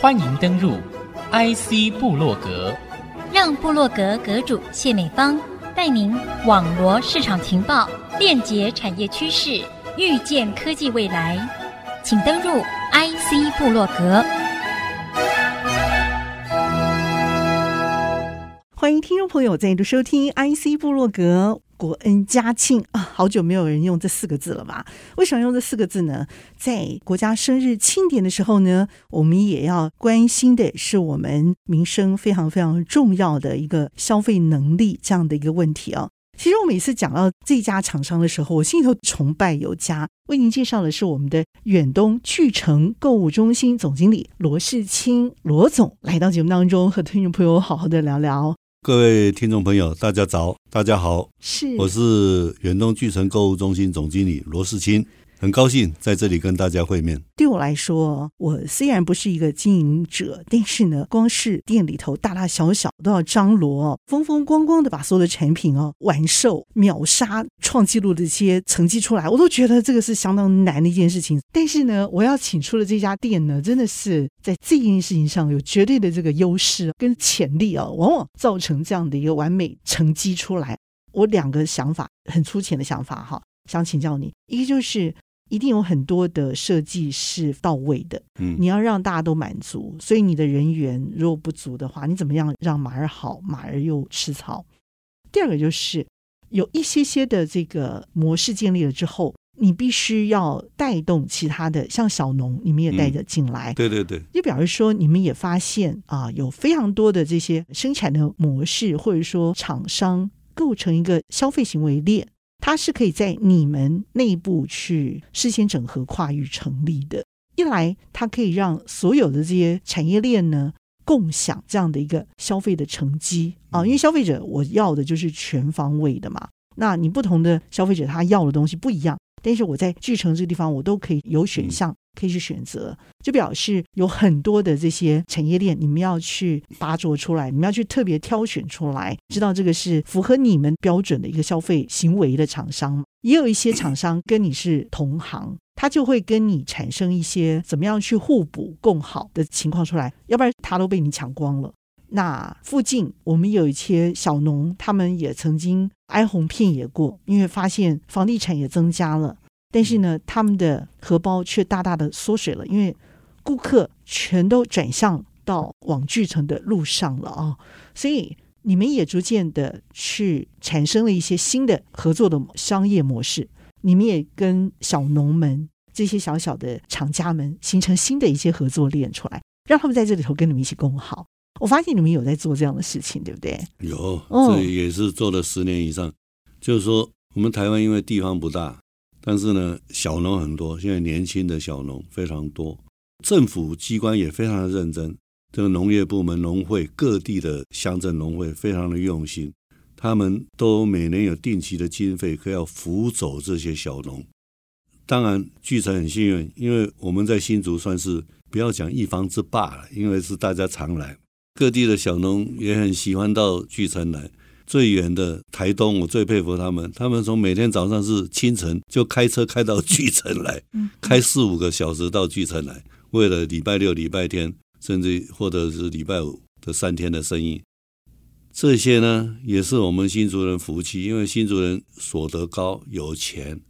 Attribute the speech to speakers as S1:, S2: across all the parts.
S1: 欢迎登入 IC 部落格，
S2: 让部落格阁主谢美芳带您网罗市场情报，链接产业趋势，预见科技未来。请登入 IC 部落格。
S3: 欢迎听众朋友再度收听 IC 部落格。国恩家庆啊，好久没有人用这四个字了吧？为什么用这四个字呢？在国家生日庆典的时候呢，我们也要关心的是我们民生非常非常重要的一个消费能力这样的一个问题啊。其实我每次讲到这家厂商的时候，我心里头崇拜有加。为您介绍的是我们的远东巨城购物中心总经理罗世清罗总来到节目当中，和听众朋友好好的聊聊。
S4: 各位听众朋友，大家早，大家好，
S3: 是，
S4: 我是远东巨城购物中心总经理罗世清。很高兴在这里跟大家会面。
S3: 对我来说，我虽然不是一个经营者，但是呢，光是店里头大大小小都要张罗，风风光光的把所有的产品哦完售、秒杀、创纪录的这些成绩出来，我都觉得这个是相当难的一件事情。但是呢，我要请出的这家店呢，真的是在这件事情上有绝对的这个优势跟潜力啊，往往造成这样的一个完美成绩出来。我两个想法，很粗浅的想法哈，想请教你，一个就是。一定有很多的设计是到位的，嗯，你要让大家都满足，所以你的人员如果不足的话，你怎么样让马儿好，马儿又吃草？第二个就是有一些些的这个模式建立了之后，你必须要带动其他的，像小农，你们也带着进来，
S4: 嗯，对对对，
S3: 就表示说你们也发现啊，有非常多的这些生产的模式，或者说厂商构成一个消费行为链。它是可以在你们内部去事先整合、跨域成立的。一来，它可以让所有的这些产业链呢共享这样的一个消费的成绩啊，因为消费者我要的就是全方位的嘛。那你不同的消费者他要的东西不一样，但是我在聚成这个地方，我都可以有选项。可以去选择，就表示有很多的这些产业链，你们要去拔擢出来，你们要去特别挑选出来，知道这个是符合你们标准的一个消费行为的厂商。也有一些厂商跟你是同行，他就会跟你产生一些怎么样去互补共好的情况出来，要不然他都被你抢光了。那附近我们有一些小农，他们也曾经哀鸿遍野过，因为发现房地产也增加了。但是呢，他们的荷包却大大的缩水了，因为顾客全都转向到往巨城的路上了啊、哦，所以你们也逐渐的去产生了一些新的合作的商业模式，你们也跟小农们这些小小的厂家们形成新的一些合作链出来，让他们在这里头跟你们一起共好。我发现你们有在做这样的事情，对不对？
S4: 有，这也是做了十年以上。哦、就是说，我们台湾因为地方不大。但是呢，小农很多，现在年轻的小农非常多，政府机关也非常的认真。这个农业部门、农会、各地的乡镇农会非常的用心，他们都每年有定期的经费，可要扶走这些小农。当然，巨城很幸运，因为我们在新竹算是不要讲一方之霸了，因为是大家常来，各地的小农也很喜欢到巨城来。最远的台东，我最佩服他们。他们从每天早上是清晨就开车开到巨城来，开四五个小时到巨城来，为了礼拜六、礼拜天，甚至或者是礼拜五的三天的生意。这些呢，也是我们新竹人福气，因为新竹人所得高、有钱，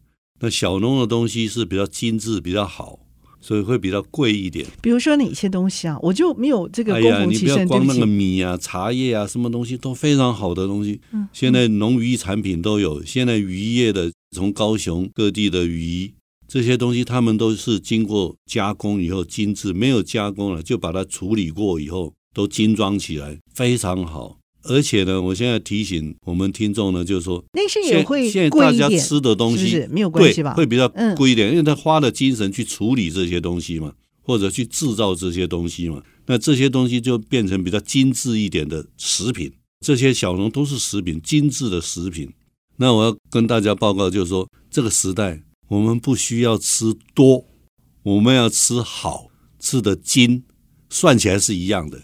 S4: 那小农的东西是比较精致、比较好。所以会比较贵一点。比如说哪些东西啊？我就没有这个。哎呀，你不要光那个米啊、茶叶啊，什么东西都非常好的东西。嗯，现在农渔产品都有。现在渔业的，从高雄各地的鱼这些东西，他们都是经过加工以后精致，没有加工了就把它处理过以后都精装起来，非常好。而且呢，我现在提醒我们听众呢，就是说，那些也会现在大家吃的东西没有关系吧？会比较贵一点，嗯，因为他花了精神去处理这些东西嘛，或者去制造这些东西嘛，那这些东西就变成比较精致一点的食品。这些小农都是食品，精致的食品。那我要跟大家报告，就是说，这个时代我们不需要吃多，我们要吃好，吃的精，算起来是一样的。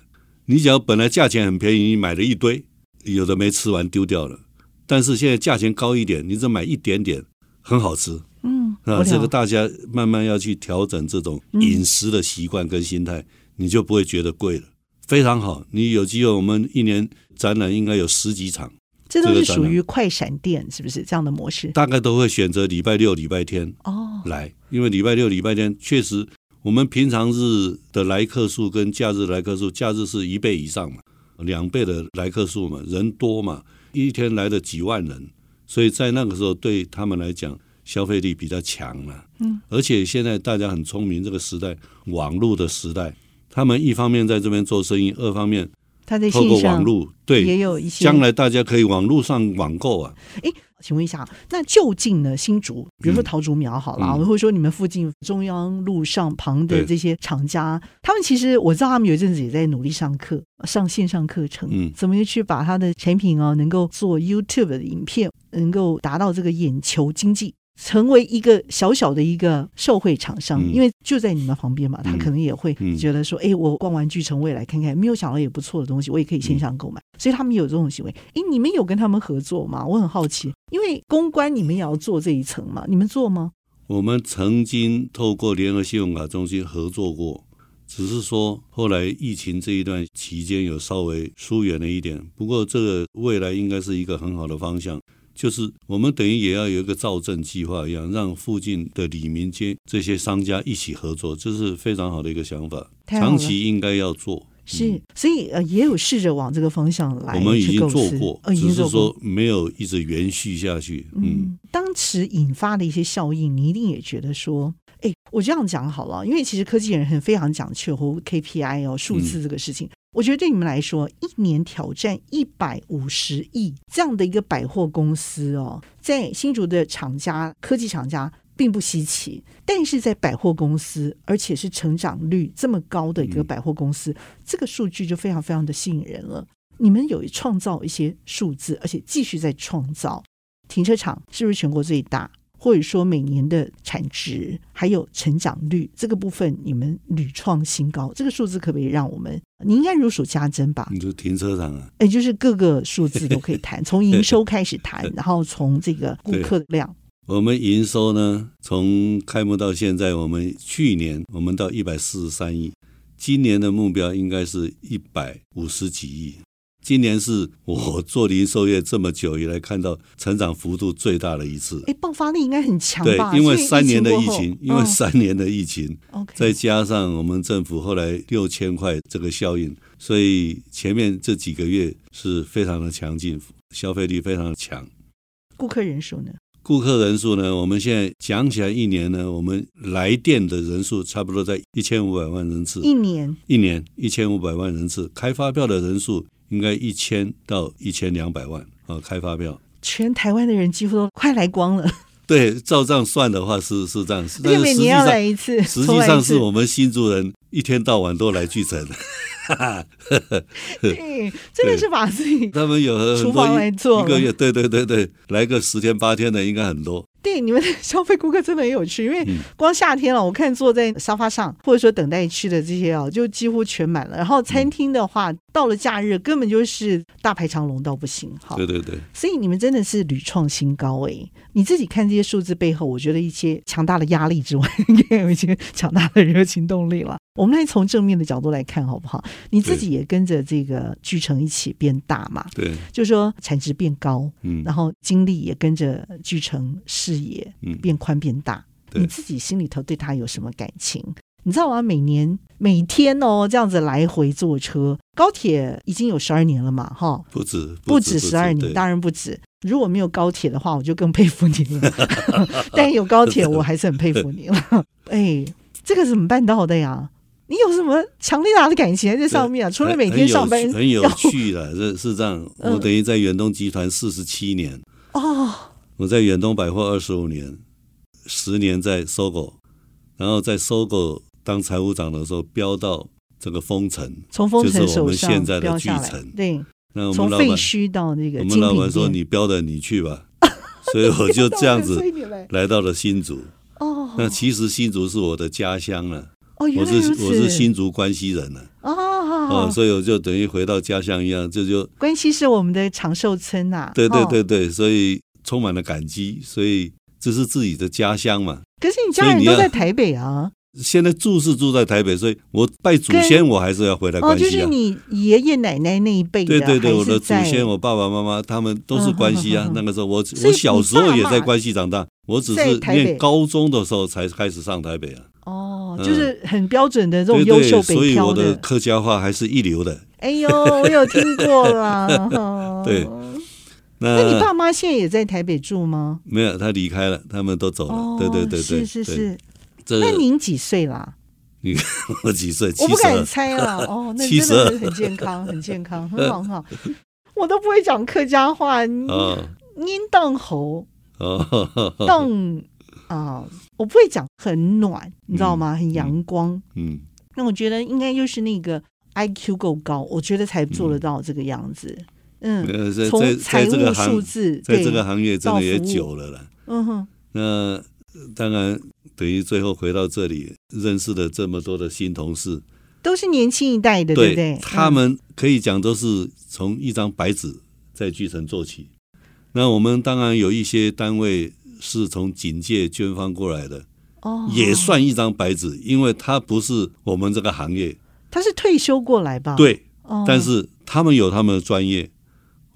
S4: 你只要本来价钱很便宜，你买了一堆，有的没吃完丢掉了。但是现在价钱高一点，你只买一点点，很好吃。嗯，啊，这个大家慢慢要去调整这种饮食的习惯跟心态，嗯、你就不会觉得贵了，非常好。你有机会，我们一年展览应该有十几场，
S3: 这都是属于快闪店，是不是这样的模式？
S4: 大概都会选择礼拜六、礼拜天哦来，因为礼拜六、礼拜天确实我们平常日的来客数跟假日来客数，假日是一倍以上嘛，两倍的来客数嘛，人多嘛，一天来了几万人，所以在那个时候对他们来讲。消费力比较强了，嗯，而且现在大家很聪明，这个时代网络的时代，他们一方面在这边做生意，二方面
S3: 他在
S4: 透过网络，对，
S3: 也有一些
S4: 将来大家可以网络上网购啊。
S3: 哎，请问一下，那就近呢？新竹，比如说桃竹苗好了，嗯、或者说你们附近中央路上旁的这些厂家，他们其实我知道他们有一阵子也在努力上课，上线上课程，嗯，怎么去把他的产品啊，能够做 YouTube 的影片，能够达到这个眼球经济。成为一个小小的一个受惠厂商，嗯、因为就在你们旁边嘛，他可能也会觉得说，哎、嗯嗯，我逛完巨城，我也来看看，没有想到也不错的东西，我也可以线上购买，嗯、所以他们有这种行为。哎，你们有跟他们合作吗？我很好奇，因为公关你们也要做这一层嘛，你们做吗？
S4: 我们曾经透过联合信用卡中心合作过，只是说后来疫情这一段期间有稍微疏远了一点，不过这个未来应该是一个很好的方向。就是我们等于也要有一个造镇计划一样，让附近的里民街这些商家一起合作，这是非常好的一个想法。长期应该要做，
S3: 是，所以呃也有试着往这个方向来。
S4: 我们已经做过，只是说没有一直延续下去。嗯，
S3: 当时引发的一些效应，你一定也觉得说，哎，我这样讲好了，因为其实科技人很非常讲求 KPI 哦，数字这个事情。嗯我觉得对你们来说，一年挑战一百五十亿这样的一个百货公司哦，在新竹的厂家、科技厂家并不稀奇，但是在百货公司，而且是成长率这么高的一个百货公司，嗯、这个数据就非常非常的吸引人了。你们有创造一些数字，而且继续在创造。停车场是不是全国最大？或者说每年的产值还有成长率这个部分，你们屡创新高，这个数字可不可以让我们？你应该如数家珍吧？
S4: 你就停车场啊？
S3: 哎，就是各个数字都可以谈，从营收开始谈，然后从这个顾客量。
S4: 我们营收呢，从开幕到现在，我们去年我们到一百四十三亿，今年的目标应该是一百五十几亿。今年是我做零售业这么久以来看到成长幅度最大的一次。
S3: 哎，爆发力应该很强吧？
S4: 对，因为三年的疫情，因为三年的疫情，哦、再加上我们政府后来六千块这个效应，所以前面这几个月是非常的强劲，消费力非常的强。
S3: 顾客人数呢？
S4: 顾客人数呢？我们现在讲起来，一年呢，我们来店的人数差不多在一千五百万人次。
S3: 一年，
S4: 一年一千五百万人次，开发票的人数。应该一千到一千两百万啊，开发票，
S3: 全台湾的人几乎都快来光了。
S4: 对，照这样算的话是是这样，但是
S3: 每年要来一次，
S4: 实际上是我们新竹人一天到晚都来巨城。
S3: 对，真的是把自己
S4: 他们有厨房来做一个月，对对对对，来个十天八天的应该很多。
S3: 对，你们的消费顾客真的很有趣，因为光夏天了，我看坐在沙发上或者说等待区的这些啊，就几乎全满了。然后餐厅的话，到了假日根本就是大排长龙到不行。哈，
S4: 对对对，
S3: 所以你们真的是屡创新高哎！你自己看这些数字背后，我觉得一些强大的压力之外，也有一些强大的热情动力了。我们来从正面的角度来看，好不好？你自己也跟着这个巨城一起变大嘛？
S4: 对，
S3: 就是说产值变高，嗯，然后精力也跟着巨城视野变宽变大。嗯、你自己心里头对他有什么感情？你知道吗？每年每天哦，这样子来回坐车，高铁已经有十二年了嘛？哈，
S4: 不止
S3: 不止十二年，当然不止。如果没有高铁的话，我就更佩服你了。但有高铁，我还是很佩服你了。哎，这个怎么办到的呀？你有什么强烈大的感情在上面啊？除了每天上班
S4: 很，很有趣的，这是这样。我等于在远东集团四十七年哦，我在远东百货二十五年，十年在 SOGO，然后在 SOGO 当财务长的时候飙到这个丰城，
S3: 从丰城
S4: 就是我们现在的巨城。
S3: 对，那我们老板从废墟到那个，
S4: 我们老板说你标的你去吧，所以我就这样子来到了新竹。哦，那其实新竹是我的家乡了。
S3: 哦，
S4: 我是我是新竹关西人呢，哦，哦，所以我就等于回到家乡一样，这就
S3: 关西是我们的长寿村呐，
S4: 对对对对，所以充满了感激，所以这是自己的家乡嘛。
S3: 可是你家人都在台北啊。
S4: 现在住是住在台北，所以我拜祖先，我还是要回来关系啊。
S3: 哦，就是你爷爷奶奶那一辈的，
S4: 对对对，我的祖先，我爸爸妈妈他们都是关系啊。那个时候我我小时候也在关系长大，我只是念高中的时候才开始上台北啊。
S3: 哦，就是很标准的这种优秀北漂的，
S4: 所以我的客家话还是一流的。
S3: 哎呦，我有听过啦。
S4: 对，
S3: 那你爸妈现在也在台北住吗？
S4: 没有，他离开了，他们都走了。对对对对，
S3: 是是是。那您几岁啦？
S4: 你 我几岁？
S3: 我不敢猜了。哦，那真的是很健康，很健康，很好很好。我都不会讲客家话。您当侯，当啊，我不会讲很暖，你知道吗？很阳光。嗯。那我觉得应该又是那个 IQ 够高，我觉得才做得到这个样子。嗯。从财务数字，
S4: 在这个行业真的也久了了。嗯哼。那当然。等于最后回到这里，认识了这么多的新同事，
S3: 都是年轻一代的，对不对？
S4: 他们可以讲都是从一张白纸在巨城做起。那我们当然有一些单位是从警界捐方过来的，哦，也算一张白纸，因为他不是我们这个行业，
S3: 他是退休过来吧？
S4: 对，但是他们有他们的专业。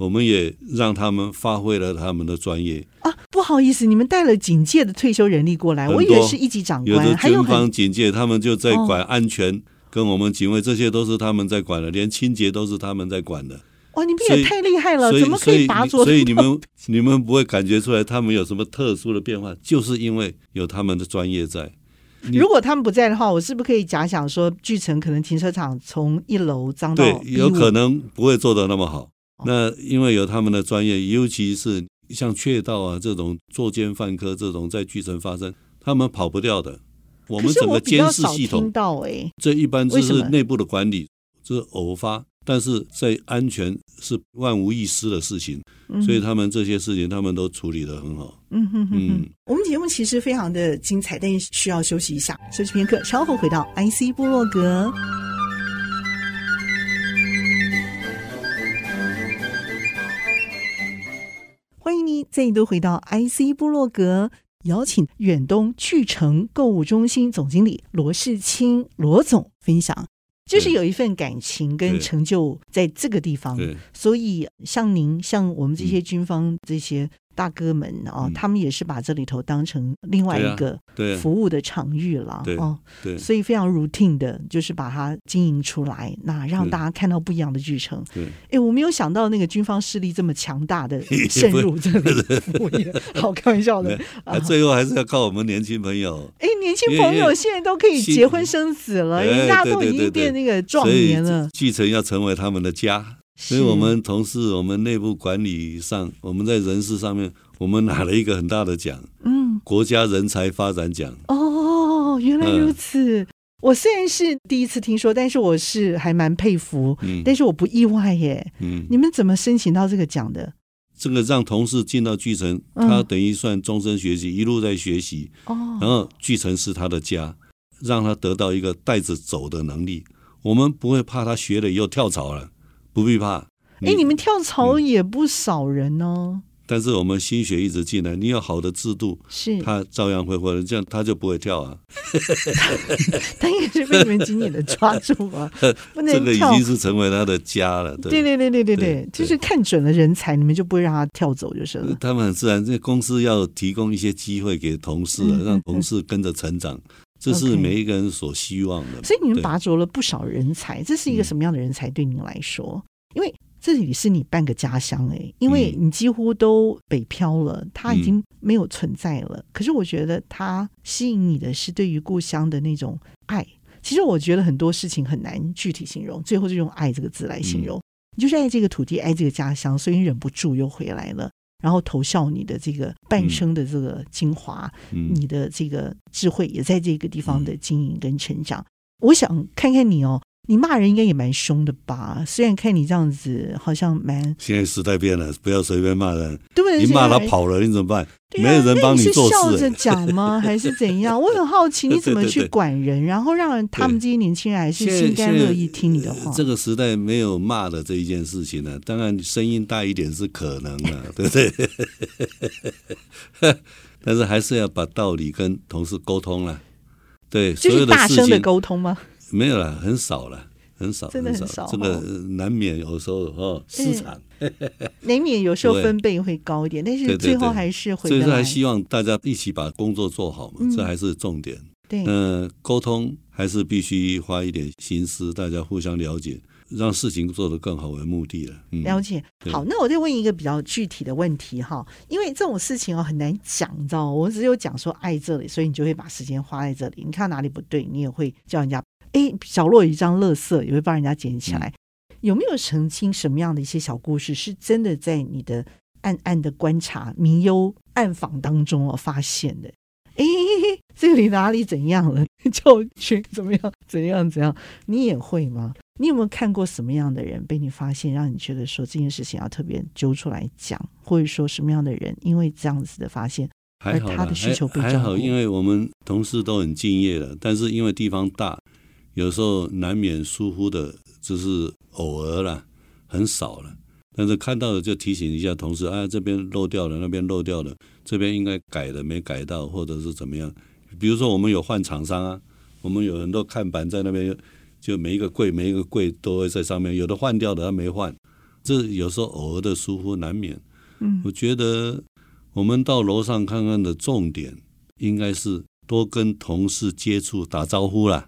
S4: 我们也让他们发挥了他们的专业
S3: 啊！不好意思，你们带了警戒的退休人力过来，我以为是一级长官，
S4: 有的军方警戒他们就在管安全，跟我们警卫这些都是他们在管的，连清洁都是他们在管的。
S3: 哇，你们也太厉害了，怎么可以拔擢？
S4: 所以你们 你们不会感觉出来他们有什么特殊的变化，就是因为有他们的专业在。
S3: 如果他们不在的话，我是不是可以假想说，巨城可能停车场从一楼脏到
S4: 对，有可能不会做的那么好。那因为有他们的专业，尤其是像窃盗啊这种作奸犯科这种在巨城发生，他们跑不掉的。我们整个监视系统，这一般就是内部的管理，这是偶发，但是在安全是万无一失的事情，所以他们这些事情他们都处理得很好。
S3: 嗯哼哼哼。我们节目其实非常的精彩，但是需要休息一下，休息片刻，稍后回到 IC 部落格。欢迎您再度回到 IC 部落格，邀请远东巨城购物中心总经理罗世清罗总分享，就是有一份感情跟成就在这个地方，所以像您，像我们这些军方这些。大哥们哦，嗯、他们也是把这里头当成另外一个服务的场域了哦，对，所以非常 routine 的，就是把它经营出来，那让大家看到不一样的剧城。对，哎，我没有想到那个军方势力这么强大的 渗入这里服务业，好开玩笑的。
S4: 啊，最后还是要靠我们年轻朋友。
S3: 哎，年轻朋友现在都可以结婚生子了，人家都已经变那个壮年了。
S4: 巨城要成为他们的家。所以我们同事，我们内部管理上，我们在人事上面，我们拿了一个很大的奖，嗯，国家人才发展奖。
S3: 哦，原来如此。嗯、我虽然是第一次听说，但是我是还蛮佩服，嗯，但是我不意外耶。嗯，你们怎么申请到这个奖的？
S4: 这个让同事进到巨城，他等于算终身学习，嗯、一路在学习。哦，然后巨城是他的家，让他得到一个带着走的能力。我们不会怕他学了以后跳槽了。不必怕，
S3: 哎，你们跳槽也不少人呢、哦嗯。
S4: 但是我们心血一直进来，你有好的制度，是他照样会活，这样他就不会跳啊。
S3: 他应该是被你们紧紧的抓住啊，不能跳。这个已
S4: 经是成为他的家了。对
S3: 对对对对对，就是看准了人才，你们就不会让他跳走就是了。
S4: 他们很自然，这公司要提供一些机会给同事，让同事跟着成长，这是每一个人所希望的。
S3: 所以你们拔擢了不少人才，这是一个什么样的人才对您来说？因为这里是你半个家乡哎，因为你几乎都北漂了，他已经没有存在了。可是我觉得他吸引你的是对于故乡的那种爱。其实我觉得很多事情很难具体形容，最后就用“爱”这个字来形容。你就是爱这个土地，爱这个家乡，所以你忍不住又回来了，然后投效你的这个半生的这个精华，你的这个智慧也在这个地方的经营跟成长。我想看看你哦。你骂人应该也蛮凶的吧？虽然看你这样子，好像蛮……
S4: 现在时代变了，不要随便骂人。
S3: 对不对？
S4: 你骂他跑了，你怎么办？没有人帮你做事。
S3: 是笑着讲吗？还是怎样？我很好奇，你怎么去管人，然后让人他们这些年轻人还是心甘乐意听你的话？
S4: 这个时代没有骂的这一件事情呢。当然，声音大一点是可能的，对不对？但是还是要把道理跟同事沟通了。对，
S3: 就是大声的沟通吗？
S4: 没有了，很少了，很少，
S3: 真的很少。
S4: 这个难免有时候哦，市场
S3: 难免有时候分贝会高一点，但是最后还是会。
S4: 所以说，还希望大家一起把工作做好嘛，嗯、这还是重点。
S3: 对，
S4: 嗯、呃，沟通还是必须花一点心思，大家互相了解。让事情做得更好为目的了。嗯、
S3: 了解。好，那我再问一个比较具体的问题哈，因为这种事情哦很难讲，你知道吗？我只有讲说爱这里，所以你就会把时间花在这里。你看哪里不对，你也会叫人家。哎，角落有一张垃圾，也会帮人家捡起来。嗯、有没有澄清什么样的一些小故事，是真的在你的暗暗的观察、明忧暗访当中哦发现的？哎，这里哪里怎样了？教训怎么样？怎样怎样？你也会吗？你有没有看过什么样的人被你发现，让你觉得说这件事情要特别揪出来讲，或者说什么样的人因为这样子的发现，而他的需求被
S4: 还好，因为我们同事都很敬业的，但是因为地方大，有时候难免疏忽的，只是偶尔了，很少了。但是看到了就提醒一下同事，啊，这边漏掉了，那边漏掉了，这边应该改的没改到，或者是怎么样？比如说我们有换厂商啊，我们有很多看板在那边。就每一个柜，每一个柜都会在上面，有的换掉的，他没换，这有时候偶尔的疏忽难免。嗯，我觉得我们到楼上看看的重点，应该是多跟同事接触、打招呼啦，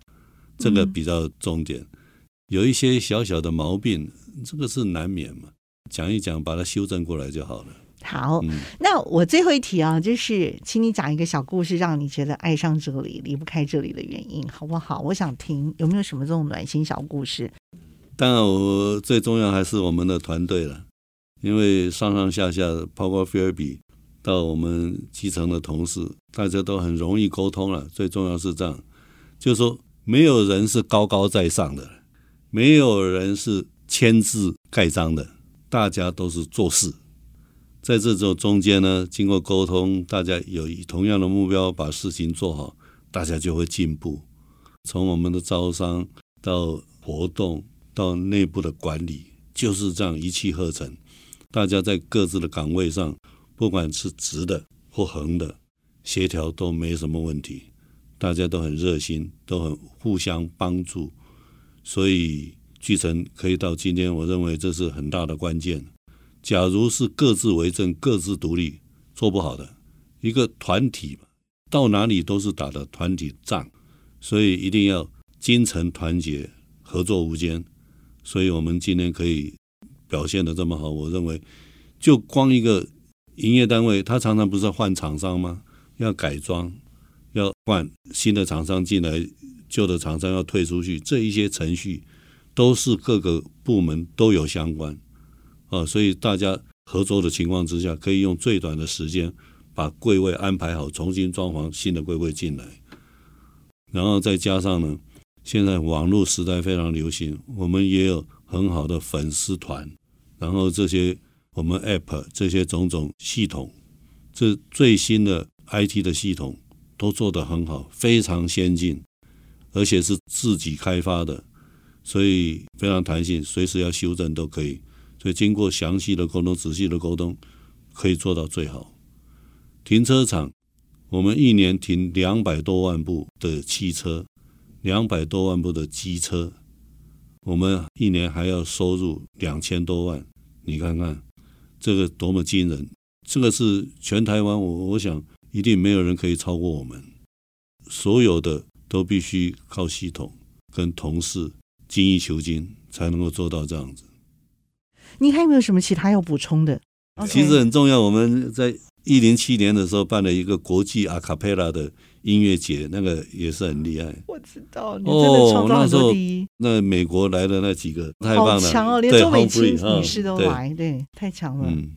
S4: 这个比较重点。有一些小小的毛病，这个是难免嘛，讲一讲，把它修正过来就好了。
S3: 好，嗯、那我最后一题啊，就是请你讲一个小故事，让你觉得爱上这里、离不开这里的原因，好不好？我想听，有没有什么这种暖心小故事？
S4: 当然，我最重要还是我们的团队了，因为上上下下，包括菲尔比到我们基层的同事，大家都很容易沟通了。最重要是这样，就是说，没有人是高高在上的，没有人是签字盖章的，大家都是做事。在这种中间呢，经过沟通，大家有同样的目标，把事情做好，大家就会进步。从我们的招商到活动到内部的管理，就是这样一气呵成。大家在各自的岗位上，不管是直的或横的，协调都没什么问题。大家都很热心，都很互相帮助，所以聚成可以到今天，我认为这是很大的关键。假如是各自为政、各自独立，做不好的一个团体嘛，到哪里都是打的团体仗，所以一定要精诚团结、合作无间。所以我们今天可以表现得这么好，我认为就光一个营业单位，他常常不是换厂商吗？要改装，要换新的厂商进来，旧的厂商要退出去，这一些程序都是各个部门都有相关。啊，所以大家合作的情况之下，可以用最短的时间把柜位安排好，重新装潢新的柜位进来，然后再加上呢，现在网络时代非常流行，我们也有很好的粉丝团，然后这些我们 App 这些种种系统，这最新的 IT 的系统都做得很好，非常先进，而且是自己开发的，所以非常弹性，随时要修正都可以。所以经过详细的沟通、仔细的沟通，可以做到最好。停车场，我们一年停两百多万部的汽车，两百多万部的机车，我们一年还要收入两千多万。你看看这个多么惊人！这个是全台湾，我我想一定没有人可以超过我们。所有的都必须靠系统跟同事精益求精，才能够做到这样子。
S3: 你还有没有什么其他要补充的？
S4: 其实很重要。我们在一零七年的时候办了一个国际阿卡贝拉的音乐节，那个也是很厉害。
S3: 我知道，你真的创造很多第一。
S4: 哦、那，那美国来的那几个太棒了，
S3: 好强哦，连周美青女士都来，对，对，太强了。嗯，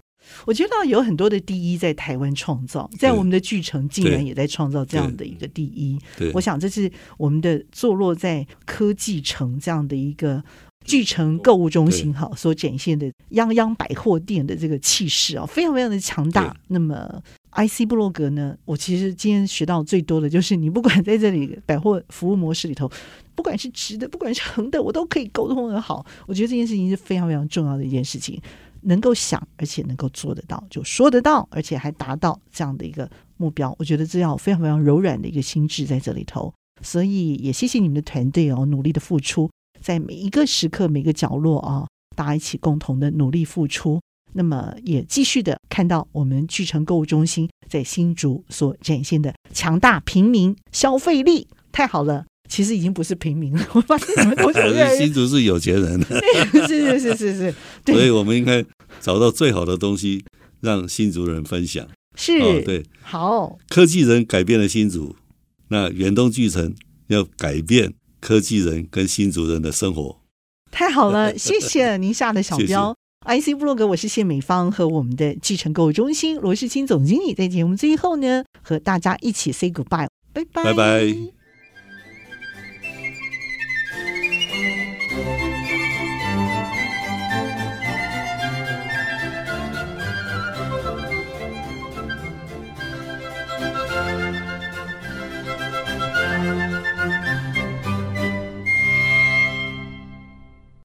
S3: 我觉得有很多的第一在台湾创造，在我们的巨城竟然也在创造这样的一个第一。对，我想这是我们的坐落在科技城这样的一个。巨城购物中心哈所展现的泱泱百货店的这个气势啊，非常非常的强大。那么，IC 布洛格呢？我其实今天学到最多的就是，你不管在这里百货服务模式里头，不管是直的，不管是横的，我都可以沟通的好。我觉得这件事情是非常非常重要的一件事情，能够想而且能够做得到，就说得到，而且还达到这样的一个目标。我觉得这要非常非常柔软的一个心智在这里头。所以也谢谢你们的团队哦，努力的付出，在每一个时刻、每个角落啊，大家一起共同的努力付出。那么也继续的看到我们聚成购物中心在新竹所展现的强大平民消费力，太好了！其实已经不是平民了，我发现你们都是
S4: 新竹是有钱人，
S3: 是是是是是，
S4: 所以我们应该找到最好的东西，让新竹人分享。
S3: 是，
S4: 哦、对，
S3: 好，
S4: 科技人改变了新竹，那远东巨城要改变科技人跟新竹人的生活。
S3: 太好了，谢谢您下的小标。谢谢 IC 部落格，我是谢美芳，和我们的巨城购物中心罗世清总经理在节目最后呢，和大家一起 say goodbye，拜拜，拜拜。